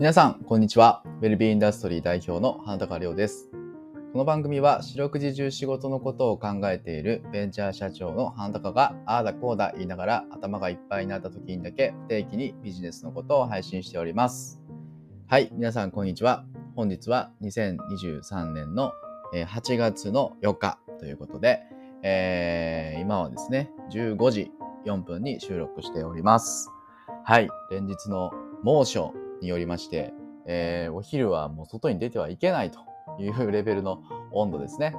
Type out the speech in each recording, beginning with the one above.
皆さん、こんにちは。ウェルビーインダストリー代表の花高亮です。この番組は四六時中仕事のことを考えているベンチャー社長の花高がああだこうだ言いながら頭がいっぱいになった時にだけ不定期にビジネスのことを配信しております。はい、皆さんこんにちは。本日は2023年の8月の4日ということで、えー今はですね、15時4分に収録しております。はい、連日の猛暑によりまして、えーお昼はもう外に出てはいけないというレベルの温度ですね。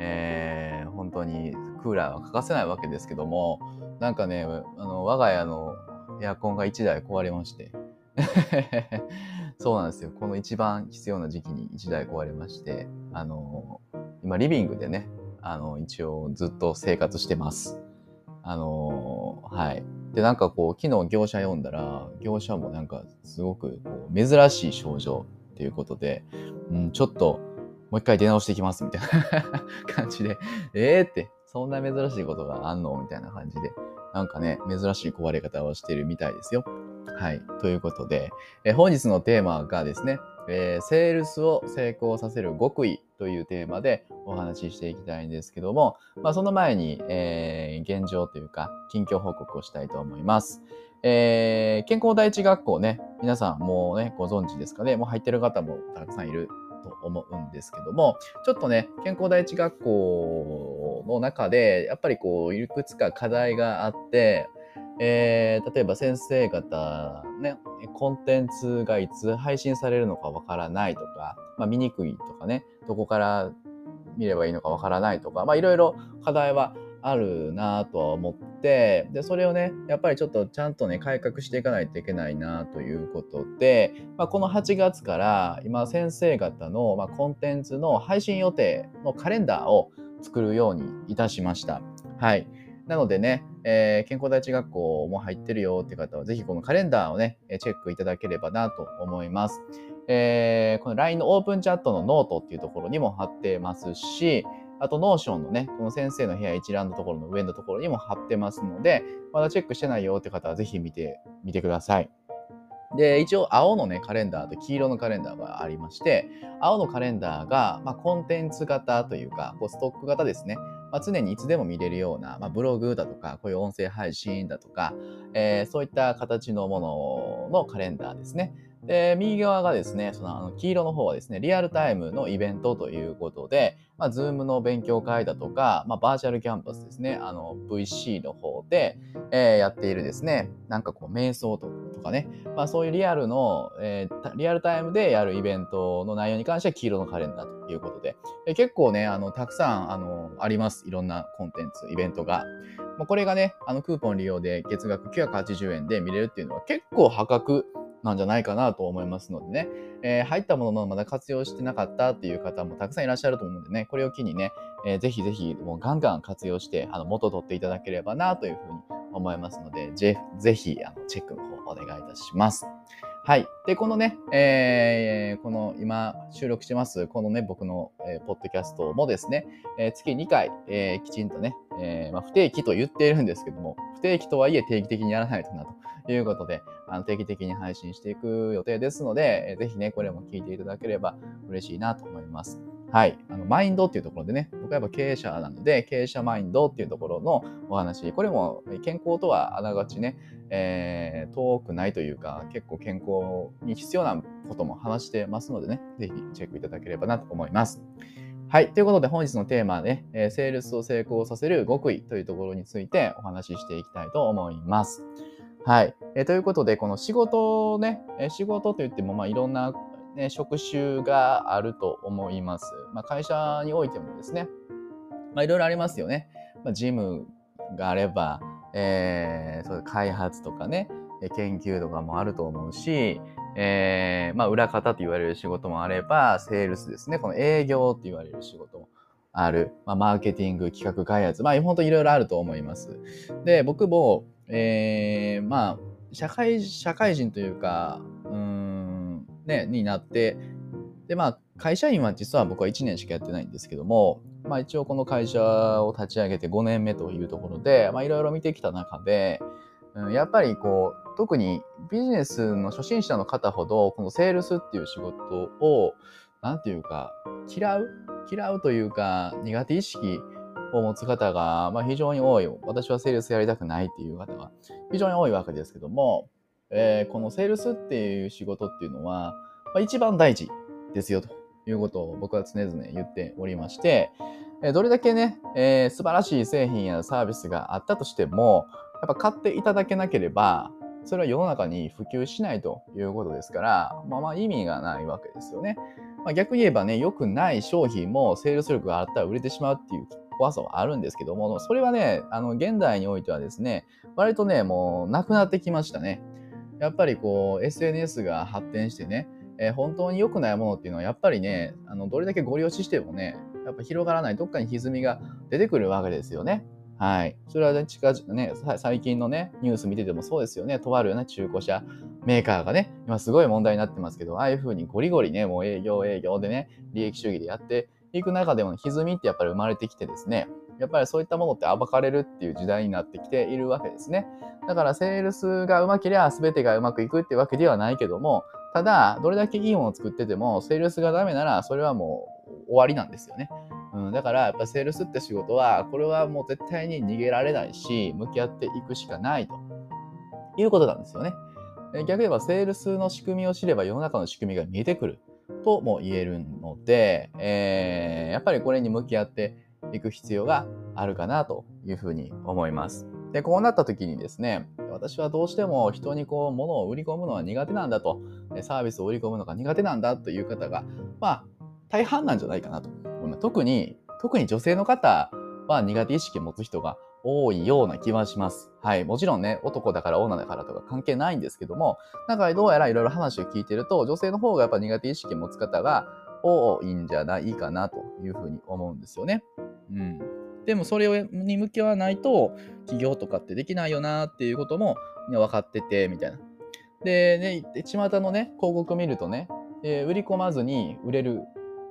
えー本当にクーラーは欠かせないわけですけども、なんかね、あの我が家のエアコンが1台壊れまして、そうなんですよ。この一番必要な時期に1台壊れまして、あの今リビングでね、あの一応ずっと生活してます。あのはい。で、なんかこう、昨日業者読んだら、業者もなんかすごくこう珍しい症状っていうことで、うん、ちょっともう一回出直してきますみたいな 感じで、えーって、そんな珍しいことがあんのみたいな感じで、なんかね、珍しい壊れ方をしてるみたいですよ。はい。ということで、え本日のテーマがですね、えーセールスを成功させる極意というテーマでお話ししていきたいんですけども、まあ、その前に、えー現状というか、近況報告をしたいと思います。えー健康第一学校ね、皆さんもうね、ご存知ですかね、もう入ってる方もたくさんいると思うんですけども、ちょっとね、健康第一学校の中で、やっぱりこう、いくつか課題があって、えー例えば先生方、ね、コンテンツがいつ配信されるのかわからないとか、まあ、見にくいとかね、どこから見ればいいのかわからないとか、ま、いろいろ課題はあるなとは思って、で、それをね、やっぱりちょっとちゃんとね、改革していかないといけないなということで、まあ、この8月から今先生方の、ま、コンテンツの配信予定のカレンダーを作るようにいたしました。はい。なのでね、えー健康第一学校も入ってるよって方は、ぜひこのカレンダーをね、チェックいただければなと思います。えーこの LINE のオープンチャットのノートっていうところにも貼ってますし、あと、 Notion のね、この先生の部屋一覧のところの上のところにも貼ってますので、まだチェックしてないよって方はぜひ見てみてください。で、一応、青のね、カレンダーと黄色のカレンダーがありまして、青のカレンダーが、まあ、コンテンツ型というか、こうストック型ですね。まあ、常にいつでも見れるような、まあ、ブログだとか、こういう音声配信だとか、えーそういった形のもののカレンダーですね。で、右側がですね、そのあの黄色の方はですね、リアルタイムのイベントということで、まあ、 Zoom の勉強会だとか、まあ、バーチャルキャンパスですね、あの、VC の方で、えーやっているですね、なんかこう、瞑想とかね、まあ、そういうリアルの、えーリアルタイムでやるイベントの内容に関しては黄色のカレンダーということで、で結構ね、あの、たくさん、あの、あります。いろんなコンテンツ、イベントが。まあ、これがね、あの、クーポン利用で月額980円で見れるっていうのは結構破格なんじゃないかなと思いますのでね、えー入ったもののまだ活用してなかったっていう方もたくさんいらっしゃると思うのでね、これを機にね、えーぜひぜひもうガンガン活用して、あの、元取っていただければなというふうに思いますので、ぜぜひ、あの、チェックの方お願いいたします。はい。で、このね、えーこの今収録してます、このね、僕の、えーポッドキャストもですね、えー月2回、えーきちんとね、えーまあ、不定期と言っているんですけども、不定期とはいえ定期的にやらないとなということで、あの定期的に配信していく予定ですので、えーぜひね、これも聞いていただければ嬉しいなと思います。はい。あの、マインドっていうところでね、僕はやっぱ経営者なので、経営者マインドっていうところのお話、これも健康とはあながちね、えー遠くないというか、結構健康に必要なことも話してますのでね、ぜひチェックいただければなと思います。はい。ということで本日のテーマはね、えーセールスを成功させる極意というところについてお話ししていきたいと思います。はい。えーということで、この仕事をね、えー仕事といっても、まあ、いろんな、ね、職種があると思います。まあ、会社においてもですね、まあ、いろいろありますよね。まあ、ジムがあれば、えーそう開発とかね、研究とかもあると思うし、えーまあ、裏方と言われる仕事もあれば、セールスですね。この営業って言われる仕事もある。まあ、マーケティング、企画開発。まあ、本当いろいろあると思います。で、僕も、えーまあ、社会、社会人というか、うん、ね、になって、で、まあ、会社員は実は僕は1年しかやってないんですけども、まあ一応この会社を立ち上げて5年目というところで、まあいろいろ見てきた中で、うん、やっぱりこう、特にビジネスの初心者の方ほど、このセールスっていう仕事を、なんていうか、嫌う？嫌うというか、苦手意識を持つ方が、まあ、非常に多い。私はセールスやりたくないっていう方が非常に多いわけですけども、えー、このセールスっていう仕事っていうのは、まあ、一番大事ですよということを僕は常々言っておりまして、えどれだけね、えー、素晴らしい製品やサービスがあったとしても、やっぱ買っていただけなければ、それは世の中に普及しないということですから、まあまあ意味がないわけですよね。まあ、逆に言えばね、良くない商品もセールス力があったら売れてしまうっていう怖さはあるんですけども、それはね、あの、現代においてはですね、割とね、もうなくなってきましたね。やっぱりこう、SNS が発展してね、えー、本当に良くないものっていうのはやっぱりね、あの、どれだけご利用ししてもね、やっぱ広がらない、どっかに歪みが出てくるわけですよね。はい。それはね、近々ね、最近のね、ニュース見ててもそうですよね。とあるよね、中古車メーカーがね、今すごい問題になってますけど、ああいう風にゴリゴリね、もう営業営業でね、利益主義でやっていく中でも歪みってやっぱり生まれてきてですね、やっぱりそういったものって暴かれるっていう時代になってきているわけですね。だからセールスがうまければ全てがうまくいくってわけではないけども、ただ、どれだけいいものを作ってても、セールスがダメなら、それはもう終わりなんですよね。うん、だから、やっぱセールスって仕事は、これはもう絶対に逃げられないし、向き合っていくしかないということなんですよね。逆に言えば、セールスの仕組みを知れば世の中の仕組みが見えてくるとも言えるので、えー、やっぱりこれに向き合っていく必要があるかなというふうに思います。で、こうなった時にですね、私はどうしても人にこう物を売り込むのは苦手なんだと、サービスを売り込むのが苦手なんだという方が、まあ、大半なんじゃないかなと。特に、特に女性の方は苦手意識を持つ人が多いような気はします。はい。もちろんね、男だから女だからとか関係ないんですけども、なんかどうやらいろいろ話を聞いてると、女性の方がやっぱ苦手意識を持つ方が多いんじゃないかなというふうに思うんですよね。うん。でもそれに向き合わないと起業とかってできないよなっていうことも分かってて、みたいな。で、ね、巷のね、広告見るとね、えー、売り込まずに売れる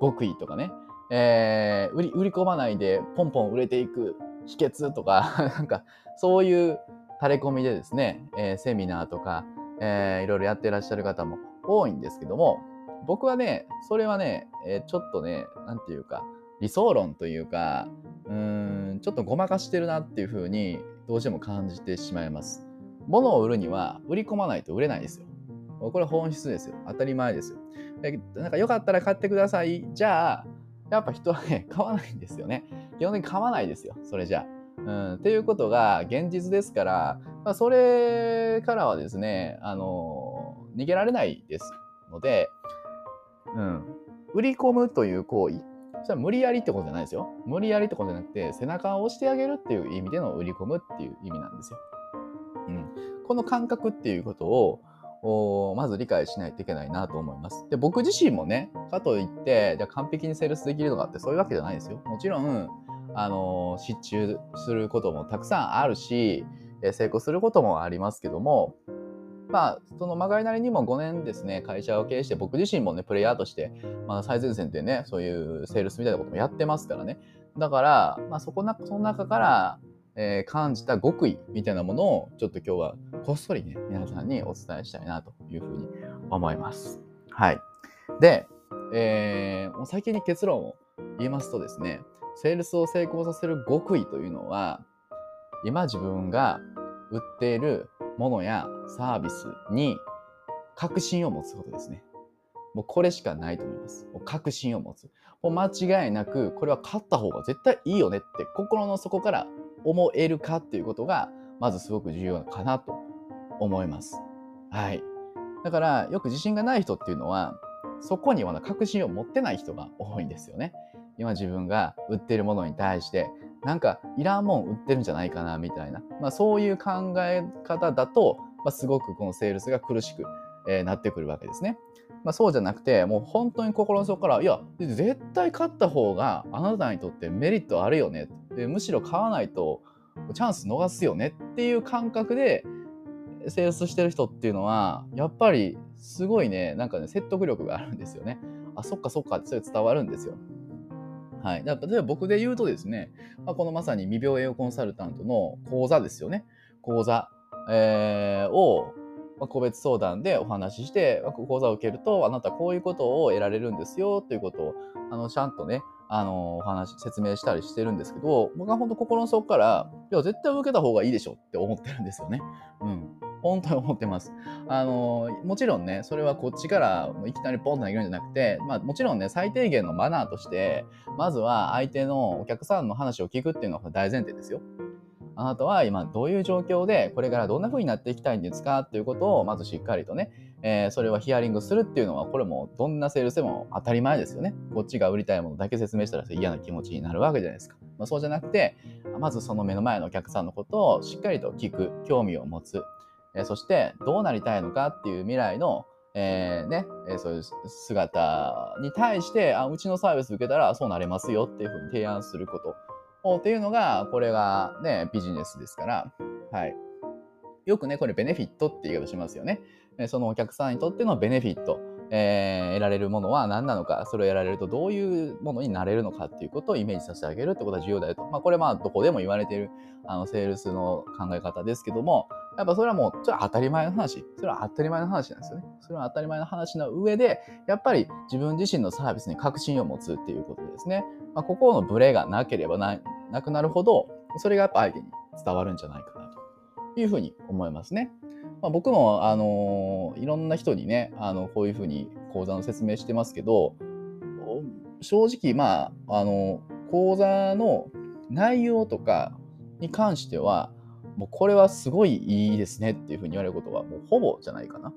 極意とかね、えー、売り売り込まないでポンポン売れていく秘訣とか、なんかそういう垂れ込みでですね、えー、セミナーとか、えー、いろいろやってらっしゃる方も多いんですけども、僕はね、それはね、えー、ちょっとね、なんていうか、理想論というか、うーん、ちょっとごまかしてるなっていうふうに、どうしても感じてしまいます。物を売るには、売り込まないと売れないですよ。これ本質ですよ。当たり前ですよ。なんかよかったら買ってください。じゃあ、やっぱ人はね、買わないんですよね。基本的に買わないですよ。それじゃあ。うん、っていうことが現実ですから、まあ、それからはですね、あの逃げられないですので、うん、売り込むという行為、それは無理やりってことじゃないですよ。無理やりってことじゃなくて、背中を押してあげるっていう意味での売り込むっていう意味なんですよ。うん、この感覚っていうことを、まず理解しないといけないなと思います。で、僕自身もね、かといって、じゃあ完璧にセールスできるのかってそういうわけじゃないですよ。もちろん、あの、失注することもたくさんあるし、成功することもありますけども、まあ、そのまがいなりにも5年ですね、会社を経営して、僕自身もね、プレイヤーとして、まあ、最前線でね、そういうセールスみたいなこともやってますからね。だから、まあ、そこな、その中から、えー、感じた極意みたいなものをちょっと今日はこっそりね、皆さんにお伝えしたいなというふうに思います。はい。で、えー、もう最近に結論を言いますとですね、セールスを成功させる極意というのは、今自分が売っているものやサービスに確信を持つことですね。もうこれしかないと思います。もう確信を持つ。もう間違いなく、これは買った方が絶対いいよねって心の底から思えるかっていうことが、まずすごく重要かなと思います。はい。だから、よく自信がない人っていうのは、そこには確信を持ってない人が多いんですよね。今自分が売ってるものに対して、なんかいらんもん売ってるんじゃないかなみたいな、まあ、そういう考え方だと、まあ、すごくこのセールスが苦しく、えー、なってくるわけですね。まあ、そうじゃなくて、もう本当に心の底から、いや、絶対買った方があなたにとってメリットあるよね。でむしろ買わないとチャンス逃すよねっていう感覚で、セールスしてる人っていうのは、やっぱりすごいね、なんかね、説得力があるんですよね。あ、そっかそっかってそれ伝わるんですよ。はい。だ例えば僕で言うとですね、まあ、このまさに未病栄養コンサルタントの講座ですよね。講座。えー、をま個別相談でお話しして、講座を受けると、あなたこういうことを得られるんですよということを、あの、ちゃんとね、あの、お話、説明したりしてるんですけど、僕は本当心の底から、いや、絶対受けた方がいいでしょって思ってるんですよね。うん。本当に思ってます。あの、もちろんね、それはこっちからいきなりポンと投げるんじゃなくて、まあもちろんね、最低限のマナーとして、まずは相手のお客さんの話を聞くっていうのが大前提ですよ。あなたは今どういう状況でこれからどんな風になっていきたいんですかっていうことをまずしっかりとね、えー、それはヒアリングするっていうのはこれもどんなセールスでも当たり前ですよね。こっちが売りたいものだけ説明したら嫌な気持ちになるわけじゃないですか。まあ、そうじゃなくて、まずその目の前のお客さんのことをしっかりと聞く、興味を持つ、えー、そしてどうなりたいのかっていう未来のえー、ね、えー、そういう姿に対して、あ、うちのサービス受けたらそうなれますよっていうふうに提案すること。っていうのが、これがね、ビジネスですから、はい。よくね、これベネフィットって言い方しますよね。そのお客さんにとってのベネフィット、えー、得られるものは何なのか、それを得られるとどういうものになれるのかっていうことをイメージさせてあげるってことは重要だよと。まあ、これまあ、どこでも言われている、あの、セールスの考え方ですけども、やっぱそれはもう、ちょっと当たり前の話。それは当たり前の話なんですよね。それは当たり前の話の上で、やっぱり自分自身のサービスに確信を持つっていうことですね。まあ、ここのブレがなければななくなるほど、それがやっぱ相手に伝わるんじゃないかなというふうに思いますね。まあ、僕も、あのいろんな人にね、あの、こういうふうに講座の説明してますけど、正直、まあ、あの、講座の内容とかに関しては、もうこれはすごいいいですねっていうふうに言われることはもうほぼじゃないかな。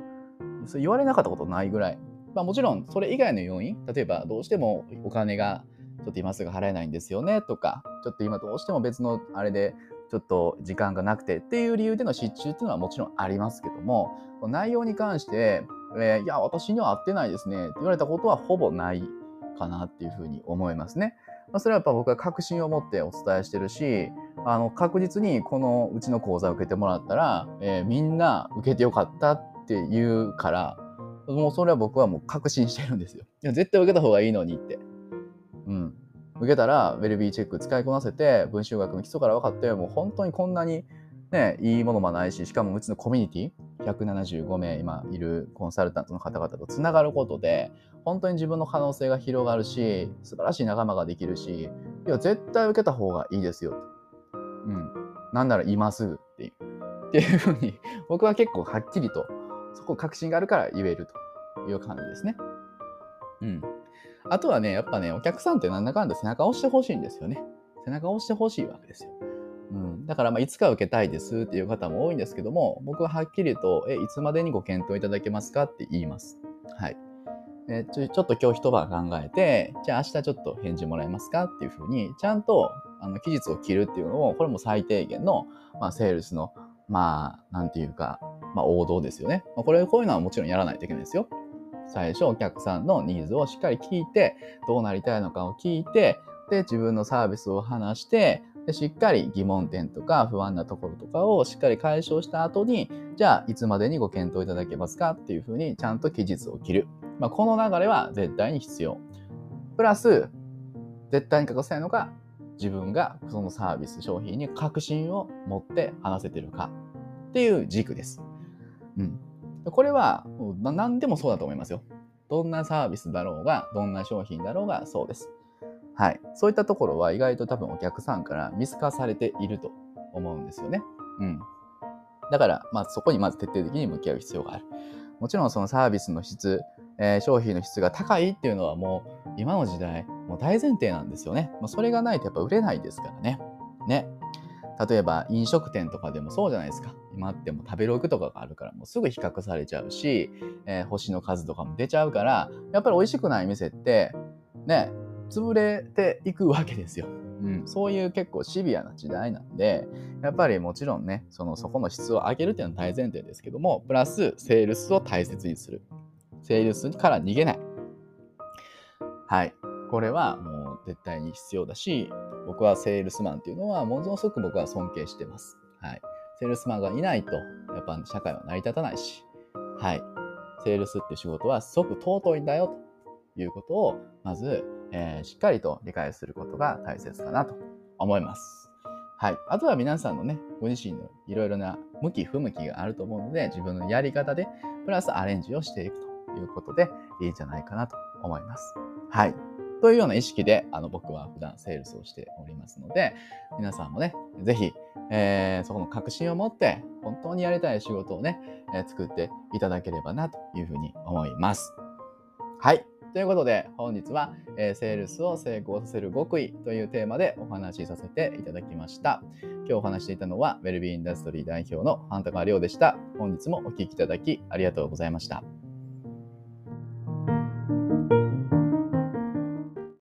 そう言われなかったことないぐらい。まあもちろんそれ以外の要因、例えばどうしてもお金がちょっと今すぐ払えないんですよねとか、ちょっと今どうしても別のあれでちょっと時間がなくてっていう理由での失注っていうのはもちろんありますけども、内容に関して、えー、いや、私には合ってないですねって言われたことはほぼないかなっていうふうに思いますね。まあ、それはやっぱ僕は確信を持ってお伝えしてるし、あの、確実にこのうちの講座を受けてもらったら、えー、みんな受けてよかったって言うから、もうそれは僕はもう確信してるんですよ。いや、絶対受けた方がいいのにって。うん。受けたら、ウェルビーチェック使いこなせて、文集学の基礎から分かって、もう本当にこんなにね、いいものもないし、しかもうちのコミュニティ、175名今いるコンサルタントの方々とつながることで、本当に自分の可能性が広がるし、素晴らしい仲間ができるし、いや、絶対受けた方がいいですよ。うん。なんなら今すぐっていう。っていうふうに、僕は結構はっきりと、そこ確信があるから言えるという感じですね。うん。あとはね、やっぱね、お客さんってなんだかんだ背中を押してほしいんですよね。背中を押してほしいわけですよ。うん、だから、まあ、いつか受けたいですっていう方も多いんですけども、僕ははっきりと、え、いつまでにご検討いただけますかって言います。はい。えちょちょっと今日一晩考えて、じゃあ明日ちょっと返事もらえますかっていうふうに、ちゃんと、あの、期日を切るっていうのを、これも最低限の、まあ、セールスの、まあ、なんていうか、まあ、王道ですよね。まあ、これ、こういうのはもちろんやらないといけないですよ。最初、お客さんのニーズをしっかり聞いて、どうなりたいのかを聞いて、で、自分のサービスを話して、でしっかり疑問点とか不安なところとかをしっかり解消した後に、じゃあいつまでにご検討いただけますかっていうふうにちゃんと期日を切る。まあ、この流れは絶対に必要。プラス、絶対に欠かせないのが自分がそのサービス、商品に確信を持って話せてるかっていう軸です。うん。これは何でもそうだと思いますよ。どんなサービスだろうが、どんな商品だろうがそうです。はい。そういったところは意外と多分お客さんから見透かされていると思うんですよね。うん。だから、まあそこにまず徹底的に向き合う必要がある。もちろんそのサービスの質、えー、商品の質が高いっていうのはもう今の時代、もう大前提なんですよね。まあ、それがないとやっぱ売れないですからね。ね。例えば飲食店とかでもそうじゃないですか。今っても食べログとかがあるからもうすぐ比較されちゃうし、えー、星の数とかも出ちゃうから、やっぱり美味しくない店って、ね、潰れていくわけですよ。うん、そういう結構シビアな時代なんで、やっぱりもちろんね、そのそこの質を上げるっていうのは大前提ですけども、プラスセールスを大切にする。セールスから逃げない。はい。これはもう絶対に必要だし、僕はセールスマンっていうのはものすごく僕は尊敬してます。はい。セールスマンがいないと、やっぱ社会は成り立たないし、はい。セールスっていう仕事はすごく尊いんだよということを、まずえー、しっかりと理解することが大切かなと思います。はい。あとは皆さんのね、ご自身のいろいろな向き不向きがあると思うので、自分のやり方で、プラスアレンジをしていくということでいいんじゃないかなと思います。はい。というような意識で、あの、僕は普段セールスをしておりますので、皆さんもね、ぜひ、えー、そこの確信を持って、本当にやりたい仕事をね、えー、作っていただければなというふうに思います。はい。ということで、本日は、えー、セールスを成功させる極意というテーマでお話しさせていただきました。今日お話していたのは、ウェルビーインダストリー代表の半高亮でした。本日もお聴きいただきありがとうございました。